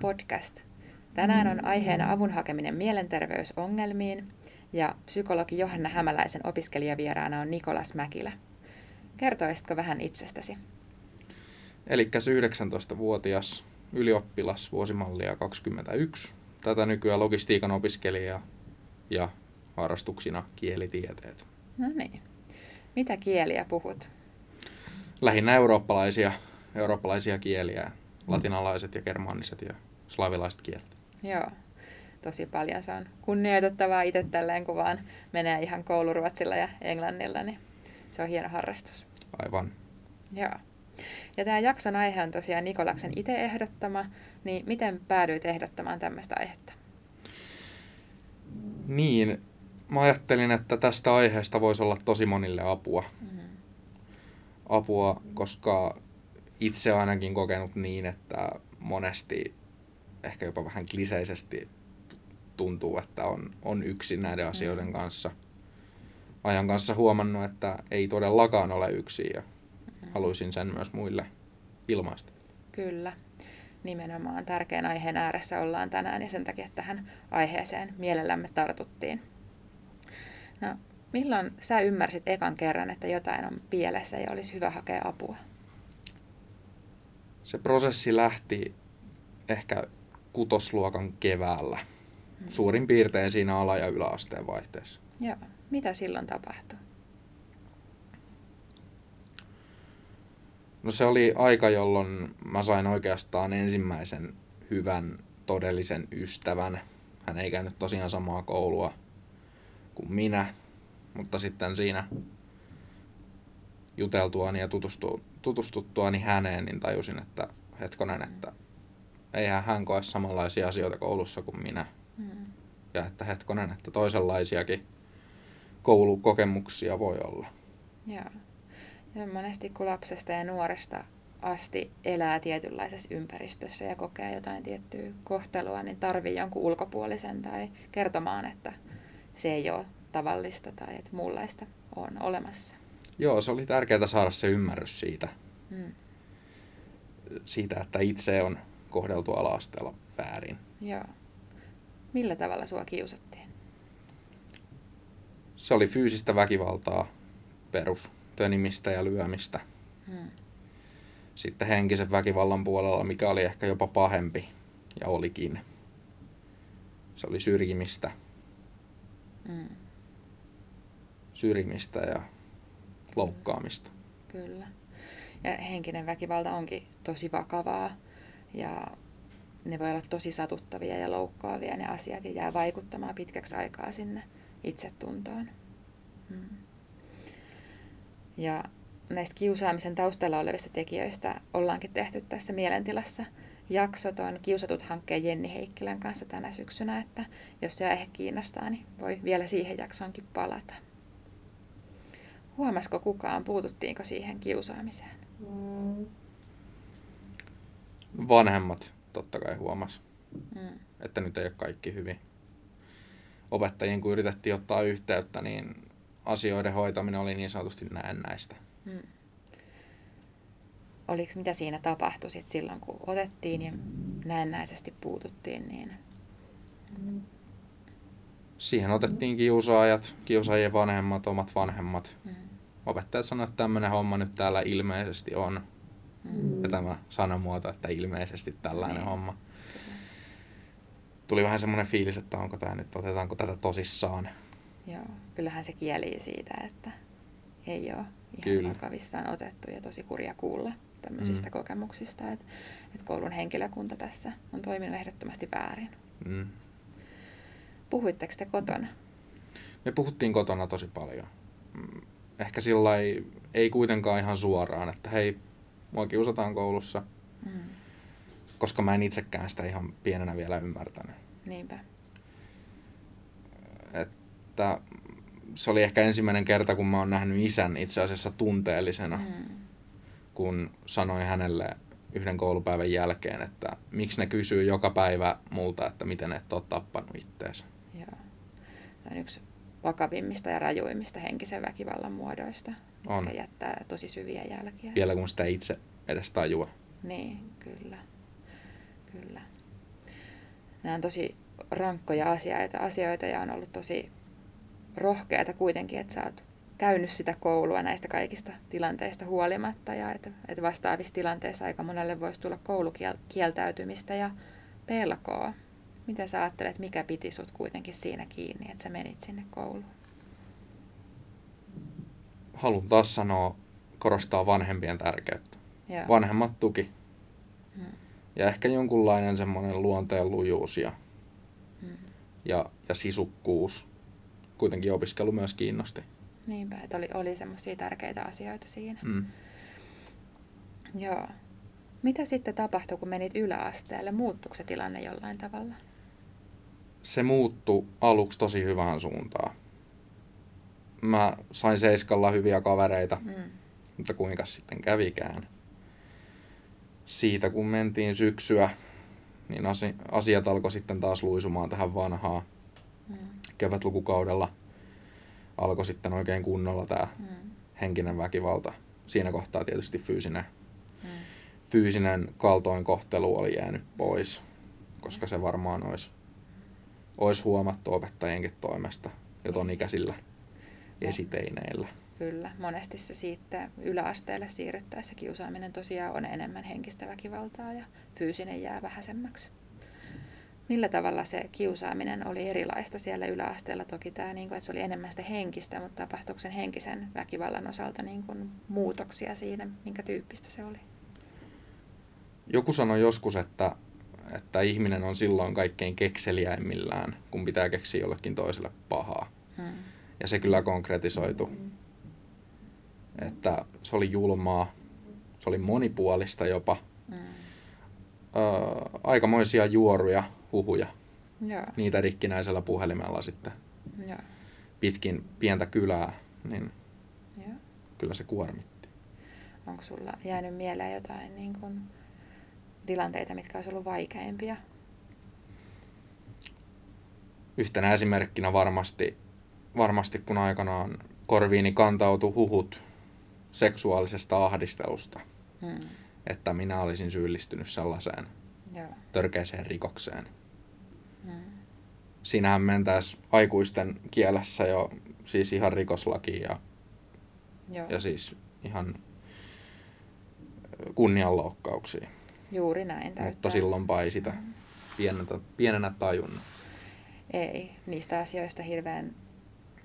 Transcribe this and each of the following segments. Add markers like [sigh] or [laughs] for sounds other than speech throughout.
Podcast. Tänään on aiheena avun hakeminen mielenterveysongelmiin ja psykologi Johanna Hämäläisen opiskelijavieraana on Nikolas Mäkilä. Kertoisitko vähän itsestäsi? Eli 19-vuotias ylioppilas vuosimallia 21. Tätä nykyään logistiikan opiskelija ja harrastuksina kielitieteet. No niin. Mitä kieliä puhut? Lähinnä eurooppalaisia, eurooppalaisia kieliä, latinalaiset ja germaaniset ja slavilaiset kielet. Joo, tosi paljon. Se on kunnioitettavaa itse tälleen, kun vaan menee ihan kouluruotsilla ja englannilla, niin se on hieno harrastus. Aivan. Joo. Ja tämä jakson aihe on tosiaan Nikolaksen itse ehdottama, niin miten päädyit ehdottamaan tämmöistä aihetta? Niin, mä ajattelin, että tästä aiheesta voisi olla tosi monille apua. Mm-hmm. Apua, koska itse ainakin kokenut niin, että monesti ehkä jopa vähän kliseisesti tuntuu, että on, on yksin näiden asioiden mm-hmm. kanssa. Ajan kanssa huomannut, että ei todellakaan ole yksin ja mm-hmm. haluaisin sen myös muille ilmaista. Kyllä. Nimenomaan tärkeän aiheen ääressä ollaan tänään ja sen takia tähän aiheeseen mielellämme tartuttiin. No, milloin sä ymmärsit ekan kerran, että jotain on pielessä ja olisi hyvä hakea apua? Se prosessi lähti ehkä kutosluokan keväällä. Hmm. Suurin piirtein siinä ala- ja yläasteen vaihteessa. Joo. Mitä silloin tapahtui? No se oli aika, jolloin mä sain oikeastaan ensimmäisen hyvän todellisen ystävän. Hän ei käynyt tosiaan samaa koulua kuin minä, mutta sitten siinä juteltuani ja tutustuttuani häneen, niin tajusin, että hetkonen, että eihän hän koe samanlaisia asioita koulussa kuin minä. Mm. Ja että hetkonen, että toisenlaisiakin koulukokemuksia voi olla. Joo. Ja monesti kun lapsesta ja nuoresta asti elää tietynlaisessa ympäristössä ja kokee jotain tiettyä kohtelua, niin tarvii jonkun ulkopuolisen tai kertomaan, että se ei ole tavallista tai että muunlaista on olemassa. Joo, se oli tärkeää saada se ymmärrys siitä, hmm. siitä että itse on kohdeltu ala-asteella väärin. Joo. Millä tavalla sua kiusattiin? Se oli fyysistä väkivaltaa, perus tönimistä ja lyömistä. Hmm. Sitten henkisen väkivallan puolella, mikä oli ehkä jopa pahempi, ja olikin. Se oli syrjimistä. Hmm. Syrjimistä ja loukkaamista. Kyllä. Ja henkinen väkivalta onkin tosi vakavaa ja ne voi olla tosi satuttavia ja loukkaavia ne asiat ja jää vaikuttamaan pitkäksi aikaa sinne itsetuntoon. Hmm. Ja näistä kiusaamisen taustalla olevista tekijöistä ollaankin tehty tässä mielentilassa jakso tuon Kiusatut hankkeen Jenni Heikkilän kanssa tänä syksynä, että jos se aihe kiinnostaa, niin voi vielä siihen jaksoonkin palata. Huomasiko kukaan, puututtiinko siihen kiusaamiseen? Vanhemmat totta kai huomas, mm. että nyt ei ole kaikki hyvin. Opettajien kun yritettiin ottaa yhteyttä, niin asioiden hoitaminen oli niin sanotusti näennäistä. Hmm. Oliko mitä siinä tapahtui sit silloin, kun otettiin ja näennäisesti puututtiin? Niin... Siihen otettiin kiusaajat, kiusaajien vanhemmat, omat vanhemmat. Hmm. Opettajat sanoivat, että tämmöinen homma nyt täällä ilmeisesti on. Hmm. Ja tämä sanamuoto, että ilmeisesti tällainen hmm. homma. Tuli vähän semmoinen fiilis, että onko tämä nyt, otetaanko tätä tosissaan. Joo, kyllähän se kieli siitä, että ei ole ihan Kyllä. vakavissaan otettu ja tosi kurja kuulla tämmöisistä mm. kokemuksista, että, että koulun henkilökunta tässä on toiminut ehdottomasti väärin. Mm. Puhuitteko te kotona? Me puhuttiin kotona tosi paljon. Ehkä sillä ei kuitenkaan ihan suoraan, että hei, mua kiusataan koulussa, mm. koska mä en itsekään sitä ihan pienenä vielä ymmärtänyt. Niinpä. Et että se oli ehkä ensimmäinen kerta, kun mä oon nähnyt isän itse asiassa tunteellisena, mm. kun sanoin hänelle yhden koulupäivän jälkeen, että miksi ne kysyy joka päivä multa, että miten et ole tappanut itteensä. Joo. Se on yksi vakavimmista ja rajuimmista henkisen väkivallan muodoista, on. mikä jättää tosi syviä jälkiä. Vielä kun sitä itse edes tajua. Niin, kyllä. Kyllä. Nämä on tosi rankkoja asioita, asioita ja on ollut tosi rohkeata kuitenkin, että sä oot käynyt sitä koulua näistä kaikista tilanteista huolimatta ja että, että vastaavissa tilanteissa aika monelle voisi tulla koulukieltäytymistä ja pelkoa. Mitä sä ajattelet, mikä piti sut kuitenkin siinä kiinni, että sä menit sinne kouluun? Haluan taas sanoa, korostaa vanhempien tärkeyttä. Joo. Vanhemmat tuki. Hmm. Ja ehkä jonkunlainen semmoinen luonteen lujuus ja, hmm. ja, ja sisukkuus. Kuitenkin opiskelu myös kiinnosti. Niinpä, että oli, oli semmoisia tärkeitä asioita siinä. Mm. Joo. Mitä sitten tapahtui, kun menit yläasteelle? Muuttuiko se tilanne jollain tavalla? Se muuttui aluksi tosi hyvään suuntaan. Mä sain seiskalla hyviä kavereita, mm. mutta kuinka sitten kävikään. Siitä kun mentiin syksyä, niin asiat alkoi sitten taas luisumaan tähän vanhaan mm. kevätlukukaudella – alkoi sitten oikein kunnolla tämä mm. henkinen väkivalta. Siinä kohtaa tietysti fyysinen, mm. fyysinen kaltoinkohtelu oli jäänyt pois, koska se varmaan olisi, olisi huomattu opettajienkin toimesta jo ton ikäisillä esiteineillä. Kyllä, monesti se siitä yläasteelle siirryttäessä kiusaaminen tosiaan on enemmän henkistä väkivaltaa ja fyysinen jää vähäisemmäksi millä tavalla se kiusaaminen oli erilaista siellä yläasteella. Toki tämä, niin kuin, että se oli enemmän sitä henkistä, mutta tapahtuiko sen henkisen väkivallan osalta niin kuin, muutoksia siinä, minkä tyyppistä se oli? Joku sanoi joskus, että, että ihminen on silloin kaikkein kekseliäimmillään, kun pitää keksiä jollekin toiselle pahaa. Hmm. Ja se kyllä konkretisoitu. Hmm. Että se oli julmaa, se oli monipuolista jopa. Hmm. Öö, aikamoisia juoruja huhuja. Joo. Niitä rikkinäisellä puhelimella sitten Joo. pitkin pientä kylää, niin Joo. kyllä se kuormitti. Onko sulla jäänyt mieleen jotain niin kuin, tilanteita, mitkä olisi ollut vaikeimpia? Yhtenä esimerkkinä varmasti, varmasti kun aikanaan korviini kantautui huhut seksuaalisesta ahdistelusta, hmm. että minä olisin syyllistynyt sellaiseen Joo. törkeäseen rikokseen. Mm. Siinähän mentäisiin aikuisten kielessä jo siis ihan rikoslaki ja, Joo. ja siis ihan kunnianloukkauksiin. Juuri näin. Täyttää. Mutta silloinpa ei sitä mm. pienenä, pienenä tajunnut. Ei, niistä asioista hirveän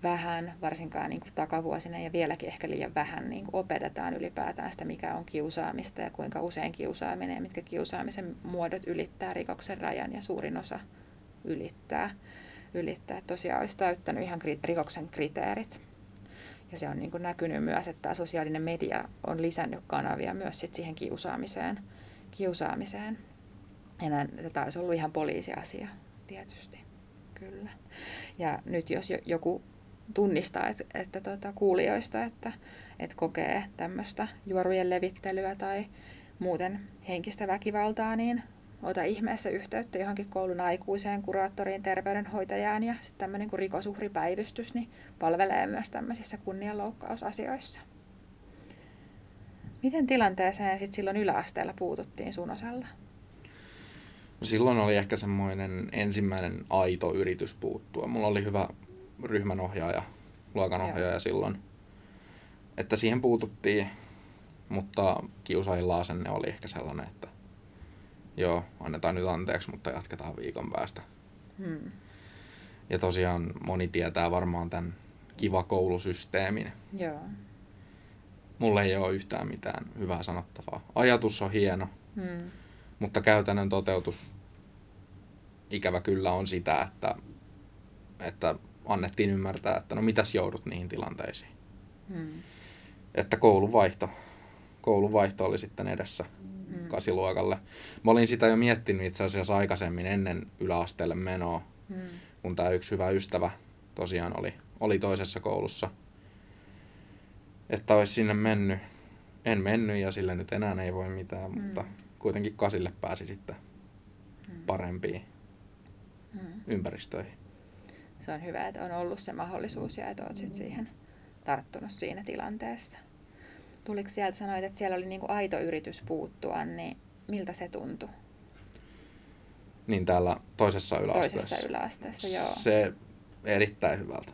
vähän, varsinkaan niin kuin takavuosina ja vieläkin ehkä liian vähän niin kuin opetetaan ylipäätään sitä, mikä on kiusaamista ja kuinka usein kiusaaminen ja mitkä kiusaamisen muodot ylittää rikoksen rajan ja suurin osa ylittää. ylittää. Tosiaan olisi täyttänyt ihan rikoksen kriteerit. Ja se on niin kuin näkynyt myös, että tämä sosiaalinen media on lisännyt kanavia myös sit siihen kiusaamiseen. Kiusaamiseen. Ja näin, olisi ollut ihan poliisiasia tietysti. Kyllä. Ja nyt jos joku tunnistaa, että, että tuota, kuulijoista, että, että kokee tämmöistä juorujen levittelyä tai muuten henkistä väkivaltaa, niin ota ihmeessä yhteyttä johonkin koulun aikuiseen, kuraattoriin, terveydenhoitajaan ja sitten tämmöinen kuin rikosuhripäivystys niin palvelee myös tämmöisissä kunnianloukkausasioissa. Miten tilanteeseen sitten silloin yläasteella puututtiin sun osalla? No silloin oli ehkä semmoinen ensimmäinen aito yritys puuttua. Mulla oli hyvä ryhmänohjaaja, luokanohjaaja Joo. silloin. Että siihen puututtiin, mutta kiusaajilla asenne oli ehkä sellainen, että joo, annetaan nyt anteeksi, mutta jatketaan viikon päästä. Hmm. Ja tosiaan moni tietää varmaan tämän kiva koulusysteemin. Joo. Mulle ei ole yhtään mitään hyvää sanottavaa. Ajatus on hieno, hmm. mutta käytännön toteutus ikävä kyllä on sitä, että, että annettiin ymmärtää, että no mitäs joudut niihin tilanteisiin. Hmm. Että kouluvaihto, kouluvaihto oli sitten edessä hmm. kasiluokalle. Mä olin sitä jo miettinyt itse asiassa aikaisemmin ennen yläasteelle menoa, hmm. kun tämä yksi hyvä ystävä tosiaan oli, oli toisessa koulussa. Että olisi sinne mennyt. En mennyt ja sille nyt enää ei voi mitään, hmm. mutta kuitenkin kasille pääsi sitten hmm. parempiin hmm. ympäristöihin se on hyvä, että on ollut se mahdollisuus ja että olet sit siihen tarttunut siinä tilanteessa. Tuliko sieltä, sanoit, että siellä oli niinku aito yritys puuttua, niin miltä se tuntui? Niin täällä toisessa yläasteessa. Toisessa yläasteessa, joo. Se erittäin hyvältä.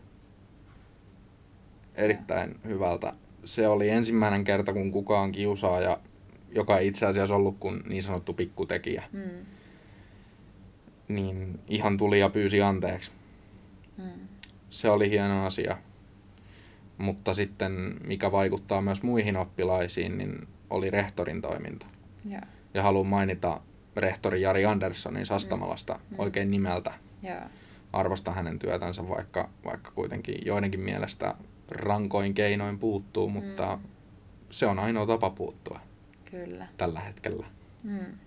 Erittäin ja. hyvältä. Se oli ensimmäinen kerta, kun kukaan kiusaaja, joka ei itse asiassa ollut kuin niin sanottu pikkutekijä, mm. niin ihan tuli ja pyysi anteeksi. Mm. Se oli hieno asia. Mutta sitten, mikä vaikuttaa myös muihin oppilaisiin, niin oli rehtorin toiminta. Ja, ja haluan mainita rehtori Jari Anderssonin Sastamalasta mm. oikein nimeltä. Ja. Arvostan hänen työtänsä, vaikka, vaikka kuitenkin joidenkin mielestä rankoin keinoin puuttuu, mutta mm. se on ainoa tapa puuttua. Kyllä. Tällä hetkellä. Mm.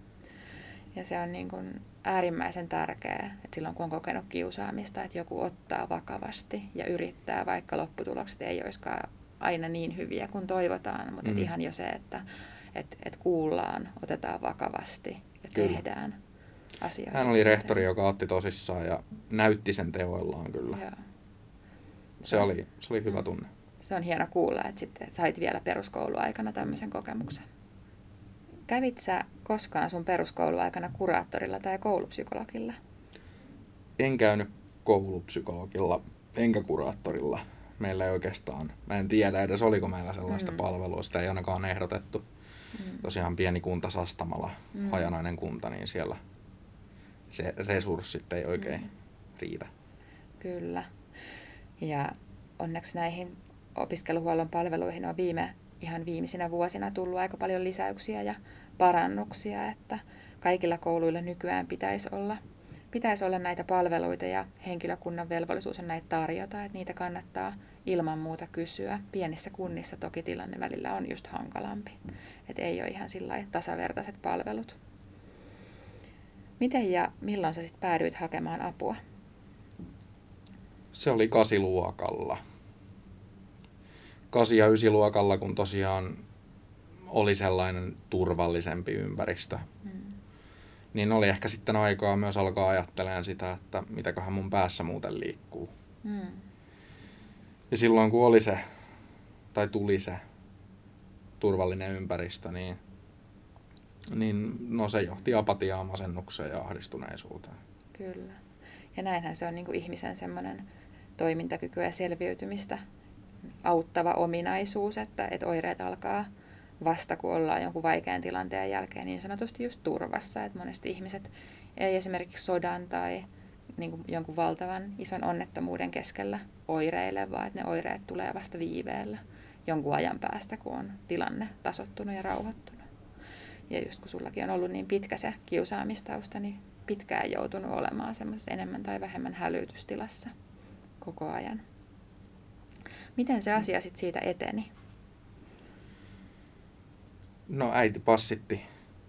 Ja se on niin kuin äärimmäisen tärkeää, että silloin kun on kokenut kiusaamista, että joku ottaa vakavasti ja yrittää, vaikka lopputulokset ei olisikaan aina niin hyviä kuin toivotaan, mutta mm. ihan jo se, että et, et kuullaan, otetaan vakavasti ja kyllä. tehdään asioita. Hän oli rehtori, joka otti tosissaan ja näytti sen teoillaan kyllä. Joo. Se, oli, se oli hyvä tunne. Se on hieno kuulla, että sitten sait vielä peruskouluaikana tämmöisen kokemuksen. Kävit sä koskaan sun peruskouluaikana kuraattorilla tai koulupsykologilla? En käynyt koulupsykologilla enkä kuraattorilla. Meillä ei oikeastaan, mä en tiedä edes oliko meillä sellaista mm. palvelua, sitä ei ainakaan ehdotettu. Mm. Tosiaan pieni kunta Sastamala, mm. hajanainen kunta, niin siellä se resurssit ei oikein mm. riitä. Kyllä. Ja onneksi näihin opiskeluhuollon palveluihin on viime, ihan viimeisinä vuosina tullut aika paljon lisäyksiä ja parannuksia, että kaikilla kouluilla nykyään pitäisi olla, pitäisi olla näitä palveluita ja henkilökunnan velvollisuus on näitä tarjota, että niitä kannattaa ilman muuta kysyä. Pienissä kunnissa toki tilanne välillä on just hankalampi, että ei ole ihan sillä tasavertaiset palvelut. Miten ja milloin sä sitten päädyit hakemaan apua? Se oli kasiluokalla. Kasi- ja ysiluokalla, kun tosiaan oli sellainen turvallisempi ympäristö. Mm. Niin oli ehkä sitten aikaa myös alkaa ajattelemaan sitä, että mitäköhän mun päässä muuten liikkuu. Mm. Ja silloin kun oli se, tai tuli se turvallinen ympäristö, niin, niin no se johti apatiaan, masennukseen ja ahdistuneisuuteen. Kyllä. Ja näinhän se on niin kuin ihmisen semmoinen toimintakykyä ja selviytymistä auttava ominaisuus, että, että oireet alkaa vasta, kun ollaan jonkun vaikean tilanteen jälkeen niin sanotusti just turvassa. Että monesti ihmiset ei esimerkiksi sodan tai niin kuin jonkun valtavan ison onnettomuuden keskellä oireille, vaan että ne oireet tulee vasta viiveellä jonkun ajan päästä, kun on tilanne tasottunut ja rauhoittunut. Ja just kun sullakin on ollut niin pitkä se kiusaamistausta, niin pitkään joutunut olemaan semmoisessa enemmän tai vähemmän hälytystilassa koko ajan. Miten se asia sitten siitä eteni? No äiti passitti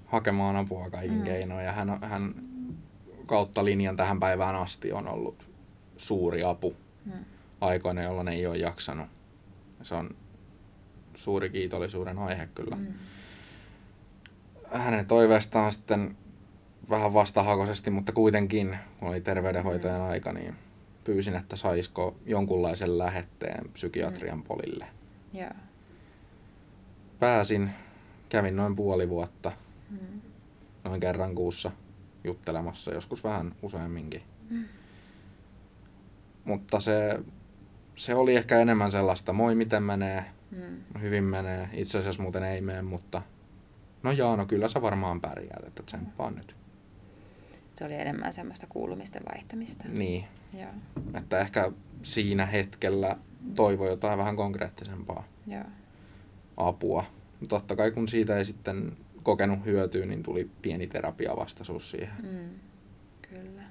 hakemaan apua kaikin mm. keinoin ja hän, hän kautta linjan tähän päivään asti on ollut suuri apu mm. aikoina, jolloin ei ole jaksanut. Se on suuri kiitollisuuden aihe kyllä. Mm. Hänen toiveestaan sitten vähän vastahakoisesti, mutta kuitenkin, kun oli terveydenhoitajan mm. aika, niin pyysin, että saisiko jonkunlaisen lähetteen psykiatrian mm. polille. Yeah. Pääsin, kävin noin puoli vuotta, mm. noin kerran kuussa juttelemassa, joskus vähän useamminkin. Mm. Mutta se, se oli ehkä enemmän sellaista, moi miten menee, mm. hyvin menee, itse asiassa muuten ei mene, mutta no jaa, no kyllä sä varmaan pärjäät, että tsemppaa mm. nyt. Se oli enemmän semmoista kuulumisten vaihtamista. Niin. Joo. Että ehkä siinä hetkellä toivoi jotain vähän konkreettisempaa Joo. apua. Totta kai kun siitä ei sitten kokenut hyötyä, niin tuli pieni terapiavastaisuus siihen. Mm, kyllä.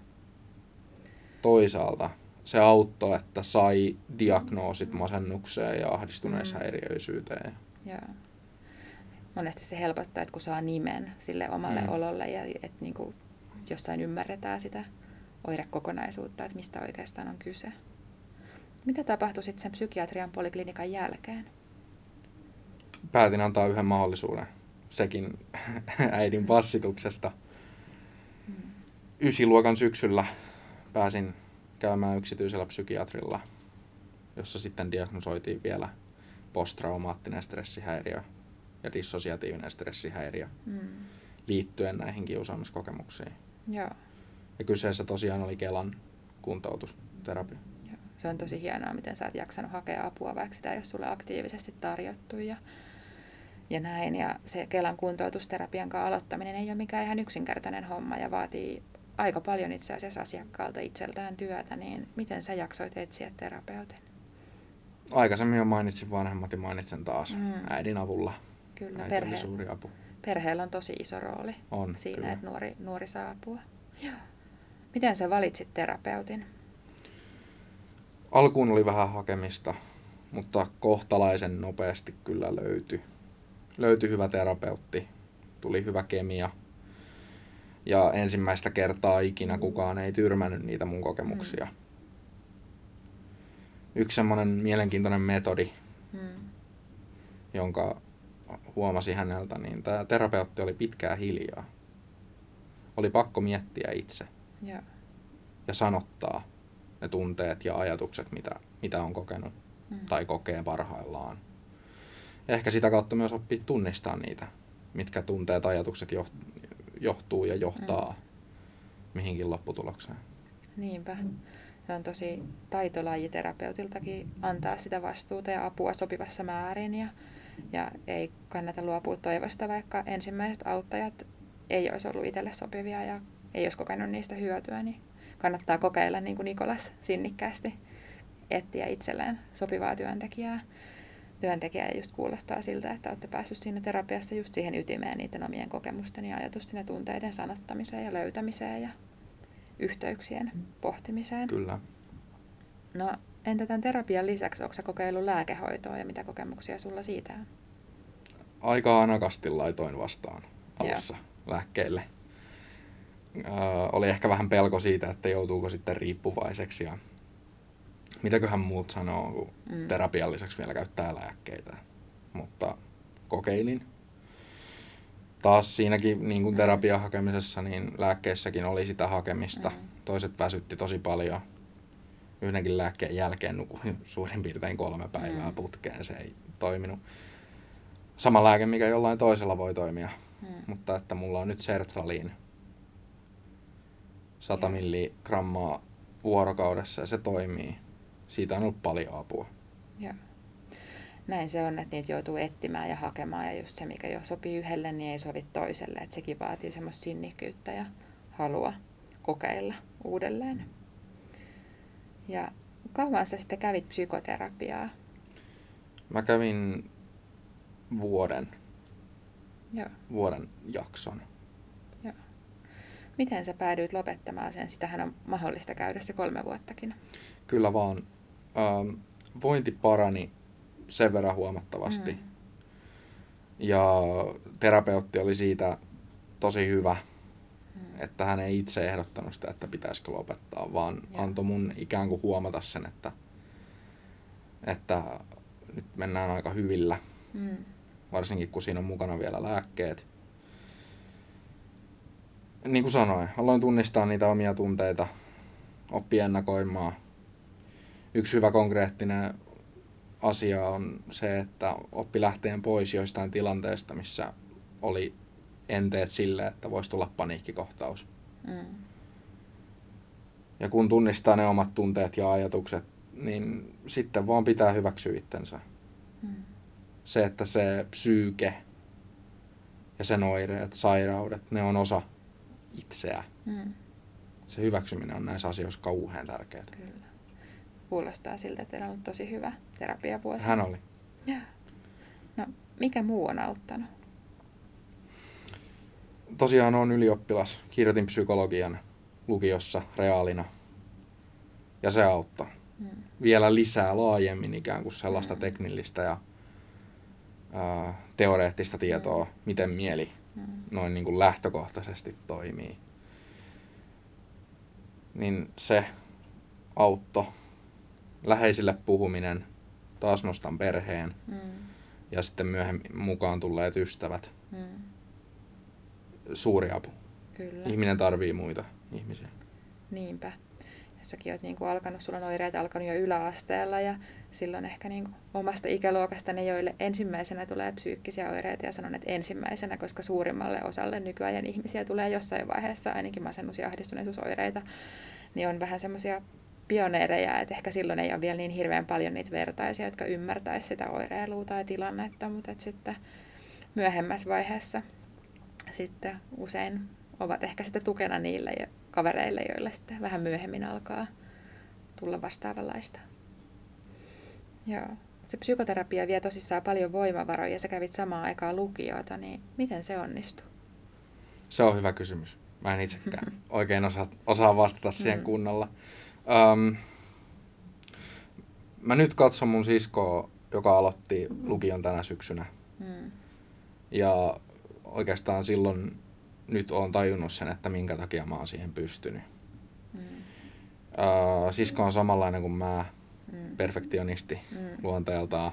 Toisaalta se auttoi, että sai diagnoosit masennukseen ja ahdistuneishäiriöisyyteen. Mm. Joo. Monesti se helpottaa, että kun saa nimen sille omalle mm. ololle ja että niinku jossain ymmärretään sitä oirekokonaisuutta, että mistä oikeastaan on kyse. Mitä tapahtui sitten sen psykiatrian poliklinikan jälkeen? Päätin antaa yhden mahdollisuuden sekin [laughs] äidin passituksesta. Mm. Ysiluokan syksyllä pääsin käymään yksityisellä psykiatrilla, jossa sitten diagnosoitiin vielä posttraumaattinen stressihäiriö ja dissosiatiivinen stressihäiriö mm. liittyen näihin kiusaamiskokemuksiin. Joo. Ja kyseessä tosiaan oli Kelan kuntoutusterapia. Se on tosi hienoa, miten sä oot jaksanut hakea apua, vaikka sitä ei ole sulle aktiivisesti tarjottu. Ja, ja näin. Ja se Kelan kuntoutusterapian kanssa aloittaminen ei ole mikään ihan yksinkertainen homma ja vaatii aika paljon itse asiassa asiakkaalta itseltään työtä, niin miten sä jaksoit etsiä terapeutin? Aikaisemmin jo mainitsin vanhemmat ja mainitsen taas mm. äidin avulla. Kyllä, Äiti oli suuri apu. perheellä on tosi iso rooli On, siinä, kyllä. että nuori, nuori saa apua. Joo. Miten sä valitsit terapeutin? Alkuun oli vähän hakemista, mutta kohtalaisen nopeasti kyllä löytyi. Löytyi hyvä terapeutti, tuli hyvä kemia. Ja ensimmäistä kertaa ikinä kukaan ei tyrmännyt niitä mun kokemuksia. Yksi semmoinen mielenkiintoinen metodi, Hmm. jonka huomasi häneltä, niin tämä terapeutti oli pitkään hiljaa. Oli pakko miettiä itse Joo. Ja sanottaa ne tunteet ja ajatukset, mitä, mitä on kokenut Mm. tai kokee parhaillaan. Ja ehkä sitä kautta myös oppii tunnistaa niitä, mitkä tunteet, ajatukset joht- johtuu ja johtaa mihinkin lopputulokseen. Niinpä. Se on tosi taitolaji terapeutiltakin antaa sitä vastuuta ja apua sopivassa määrin ja, ja ei kannata luopua toivosta, vaikka ensimmäiset auttajat ei olisi ollut itselle sopivia ja ei olisi kokenut niistä hyötyä, niin kannattaa kokeilla niin kuin Nikolas sinnikkäästi etsiä itselleen sopivaa työntekijää. Työntekijä ja just kuulostaa siltä, että olette päässyt siinä terapiassa just siihen ytimeen niiden omien kokemusten ja ajatusten ja tunteiden sanottamiseen ja löytämiseen ja yhteyksien pohtimiseen. Kyllä. No entä tämän terapian lisäksi, onko kokeillut lääkehoitoa ja mitä kokemuksia sulla siitä on? Aika anakasti laitoin vastaan alussa lääkkeille. Ö, oli ehkä vähän pelko siitä, että joutuuko sitten riippuvaiseksi ja mitäköhän muut sanoo, kun Mm. mm. terapian lisäksi vielä käyttää lääkkeitä. Mutta kokeilin. Taas siinäkin niin kuin Mm. terapian hakemisessa, niin lääkkeessäkin oli sitä hakemista. Mm. Toiset väsytti tosi paljon. Yhdenkin lääkkeen jälkeen nukuin [laughs] suurin piirtein kolme päivää Mm. putkeen. Se ei toiminut. Sama lääke, mikä jollain toisella voi toimia. Hmm. Mutta että mulla on nyt sertraliin 100 Joo. milligrammaa vuorokaudessa ja se toimii. Siitä on ollut paljon apua. Joo. Näin se on, että niitä joutuu etsimään ja hakemaan ja just se, mikä jo sopii yhdelle, niin ei sovi toiselle. Että sekin vaatii semmoista sinnikkyyttä ja halua kokeilla uudelleen. Ja kauan sä sitten kävit psykoterapiaa? Mä kävin vuoden, Joo. vuoden jakson. Miten sä päädyit lopettamaan sen? Sitähän on mahdollista käydä se kolme vuottakin. Kyllä vaan ähm, vointi parani sen verran huomattavasti. Mm. Ja terapeutti oli siitä tosi hyvä, Mm. että hän ei itse ehdottanut sitä, että pitäisikö lopettaa, vaan Joo. antoi mun ikään kuin huomata sen, että, että nyt mennään aika hyvillä, Mm. varsinkin kun siinä on mukana vielä lääkkeet. Niin kuin sanoin, aloin tunnistaa niitä omia tunteita, oppi ennakoimaan. Yksi hyvä konkreettinen asia on se, että oppi lähteen pois joistain tilanteista, missä oli enteet sille, että voisi tulla paniikkikohtaus. Mm. Ja kun tunnistaa ne omat tunteet ja ajatukset, niin sitten vaan pitää hyväksyä itsensä. Mm. Se, että se psyyke ja sen oireet, sairaudet, ne on osa itseä. Mm. Se hyväksyminen on näissä asioissa kauhean tärkeää. Kyllä. Kuulostaa siltä, että teillä on ollut tosi hyvä terapiavuosi. Hän oli. Joo. No, mikä muu on auttanut? Tosiaan on ylioppilas. Kirjoitin psykologian lukiossa reaalina. Ja se auttoi. Mm. Vielä lisää laajemmin ikään kuin sellaista Mm. teknillistä ja ää, teoreettista tietoa, miten mieli Mm. noin niin kuin lähtökohtaisesti toimii. Niin se autto, läheisille puhuminen, taas nostan perheen Mm. ja sitten myöhemmin mukaan tulleet ystävät. Mm. Suuri apu. Kyllä. Ihminen tarvii muita ihmisiä. Niinpä. Jossakin olet niin kuin alkanut, sulla on oireet alkanut jo yläasteella ja silloin ehkä niin kuin omasta ikäluokasta ne, joille ensimmäisenä tulee psyykkisiä oireita ja sanon, että ensimmäisenä, koska suurimmalle osalle nykyajan ihmisiä tulee jossain vaiheessa ainakin masennus- ja ahdistuneisuusoireita, niin on vähän semmoisia pioneereja, että ehkä silloin ei ole vielä niin hirveän paljon niitä vertaisia, jotka ymmärtäisi sitä oireilua tai tilannetta, mutta että sitten myöhemmässä vaiheessa sitten usein ovat ehkä sitten tukena niille kavereille, joille sitten vähän myöhemmin alkaa tulla vastaavanlaista. Joo. Se psykoterapia vie tosissaan paljon voimavaroja ja sä kävit samaan aikaan lukiota, niin miten se onnistuu? Se on hyvä kysymys. Mä en itsekään [laughs] oikein osaa, osaa vastata siihen mm. kunnolla. Um, mä nyt katson mun siskoa, joka aloitti lukion tänä syksynä. Mm. Ja oikeastaan silloin nyt olen tajunnut sen, että minkä takia mä oon siihen pystynyt. Mm. Uh, sisko on samanlainen kuin mä, mm. perfektionisti mm. luonteeltaan.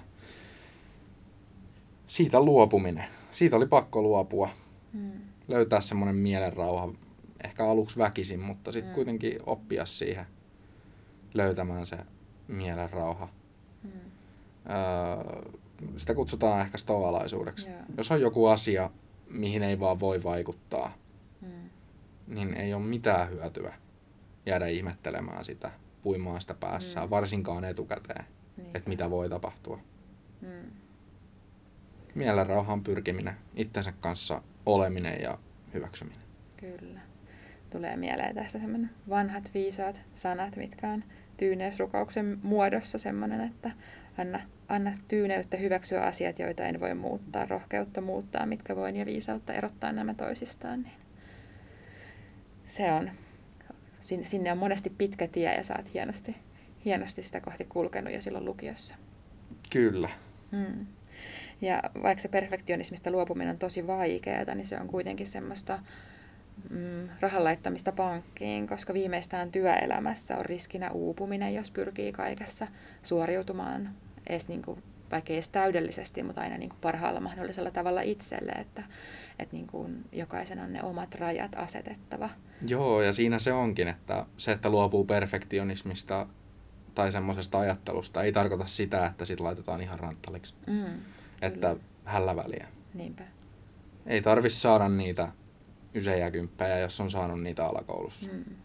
Siitä luopuminen. Siitä oli pakko luopua. Mm. Löytää semmoinen mielenrauha. Ehkä aluksi väkisin, mutta sitten mm. kuitenkin oppia siihen löytämään se mielenrauha. Mm. Öö, sitä kutsutaan ehkä stoalaisuudeksi. Yeah. Jos on joku asia, mihin ei vaan voi vaikuttaa, mm. niin ei ole mitään hyötyä jäädä ihmettelemään sitä, puimaan sitä päässään, mm. varsinkaan etukäteen, niin. että mitä voi tapahtua. Mm. Mielenrauhaan pyrkiminen, itsensä kanssa oleminen ja hyväksyminen. Kyllä. Tulee mieleen tästä semmoinen vanhat viisaat sanat, mitkä on tyyneysrukouksen muodossa semmoinen, että anna, anna tyyneyttä hyväksyä asiat, joita en voi muuttaa, rohkeutta muuttaa, mitkä voin ja viisautta erottaa nämä toisistaan. Niin se on, sinne on monesti pitkä tie ja saat hienosti, hienosti sitä kohti kulkenut jo silloin lukiossa. Kyllä. Hmm. Ja vaikka se perfektionismista luopuminen on tosi vaikeaa, niin se on kuitenkin semmoista mm, rahan laittamista pankkiin, koska viimeistään työelämässä on riskinä uupuminen, jos pyrkii kaikessa suoriutumaan edes niin kuin, vaikka edes täydellisesti, mutta aina niin kuin parhaalla mahdollisella tavalla itselle, että, että niin kuin jokaisen on ne omat rajat asetettava. Joo, ja siinä se onkin, että se, että luopuu perfektionismista tai semmoisesta ajattelusta, ei tarkoita sitä, että sit laitetaan ihan ranttaliksi. Mm, että hällä väliä. Niinpä. Ei tarvi saada niitä ysejä kymppejä, jos on saanut niitä alakoulussa. Mm.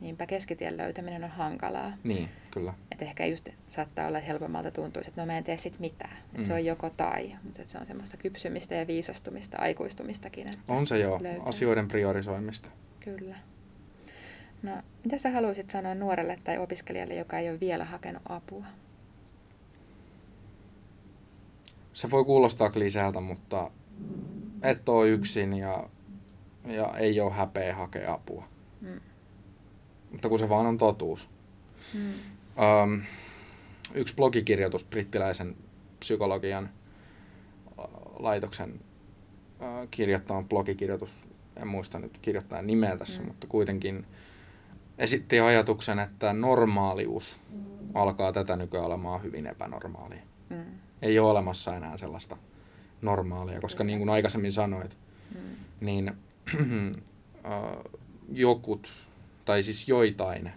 Niinpä keskitien löytäminen on hankalaa. Niin, kyllä. Et ehkä just saattaa olla, että helpommalta tuntuisi, että no mä en tee sit mitään. Et mm. Se on joko tai, mutta se on semmoista kypsymistä ja viisastumista, aikuistumistakin. On se jo, löytää. asioiden priorisoimista. Kyllä. No, mitä sä haluaisit sanoa nuorelle tai opiskelijalle, joka ei ole vielä hakenut apua? Se voi kuulostaa kliseeltä, mutta et ole yksin ja, ja ei ole häpeä hakea apua. Mm. Mutta kun se vaan on totuus. Mm. Um, yksi blogikirjoitus brittiläisen psykologian laitoksen uh, kirjoittama blogikirjoitus, en muista nyt kirjoittaa nimeä tässä, mm. mutta kuitenkin esitti ajatuksen, että normaalius alkaa tätä nykyään olemaan hyvin epänormaalia. Mm. Ei ole olemassa enää sellaista normaalia, koska niin kuin aikaisemmin sanoit, mm. niin äh, jokut, tai siis joitain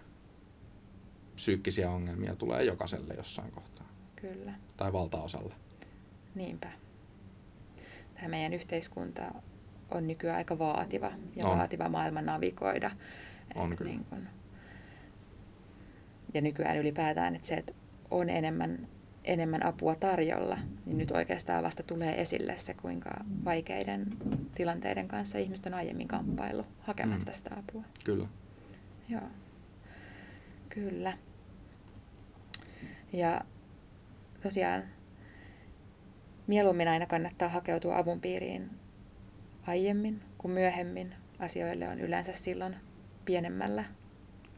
psyykkisiä ongelmia tulee jokaiselle jossain kohtaa. Kyllä. Tai valtaosalle. Niinpä. Tämä meidän yhteiskunta on nykyään aika vaativa ja on. vaativa maailman navigoida. On kyllä. Niin kun, ja nykyään ylipäätään, että se, että on enemmän enemmän apua tarjolla, niin nyt oikeastaan vasta tulee esille se, kuinka vaikeiden tilanteiden kanssa ihmiset on aiemmin kamppailu hakematta mm. sitä apua. Kyllä. Joo. Kyllä. Ja tosiaan mieluummin aina kannattaa hakeutua avun piiriin aiemmin kuin myöhemmin. Asioille on yleensä silloin pienemmällä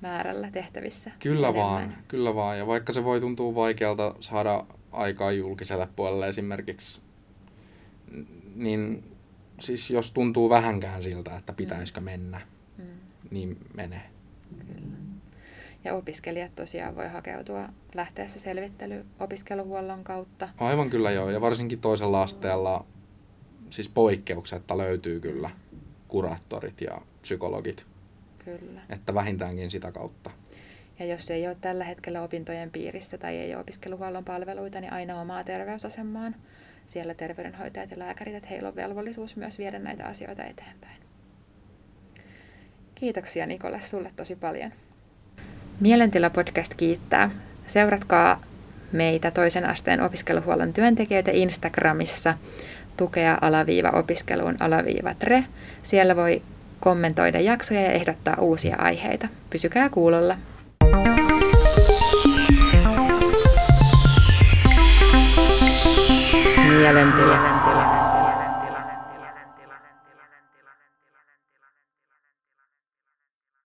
määrällä tehtävissä. Kyllä enemmän. vaan, kyllä vaan. Ja vaikka se voi tuntua vaikealta saada aikaa julkiselle puolelle esimerkiksi, niin siis jos tuntuu vähänkään siltä, että pitäisikö mm. mennä, mm. niin mene. Kyllä. Ja opiskelijat tosiaan voi hakeutua lähteessä selvittely opiskeluhuollon kautta. Aivan kyllä joo, ja varsinkin toisella asteella siis poikkeuksetta löytyy kyllä kuraattorit ja psykologit Kyllä. Että vähintäänkin sitä kautta. Ja jos ei ole tällä hetkellä opintojen piirissä tai ei ole opiskeluhuollon palveluita, niin aina omaa terveysasemaan siellä terveydenhoitajat ja lääkärit, että heillä on velvollisuus myös viedä näitä asioita eteenpäin. Kiitoksia Nikolle sulle tosi paljon. Mielentila-podcast kiittää. Seuratkaa meitä toisen asteen opiskeluhuollon työntekijöitä Instagramissa tukea alaviiva opiskeluun alaviiva tre. Siellä voi kommentoida jaksoja ja ehdottaa uusia aiheita. Pysykää kuulolla. Mielentila.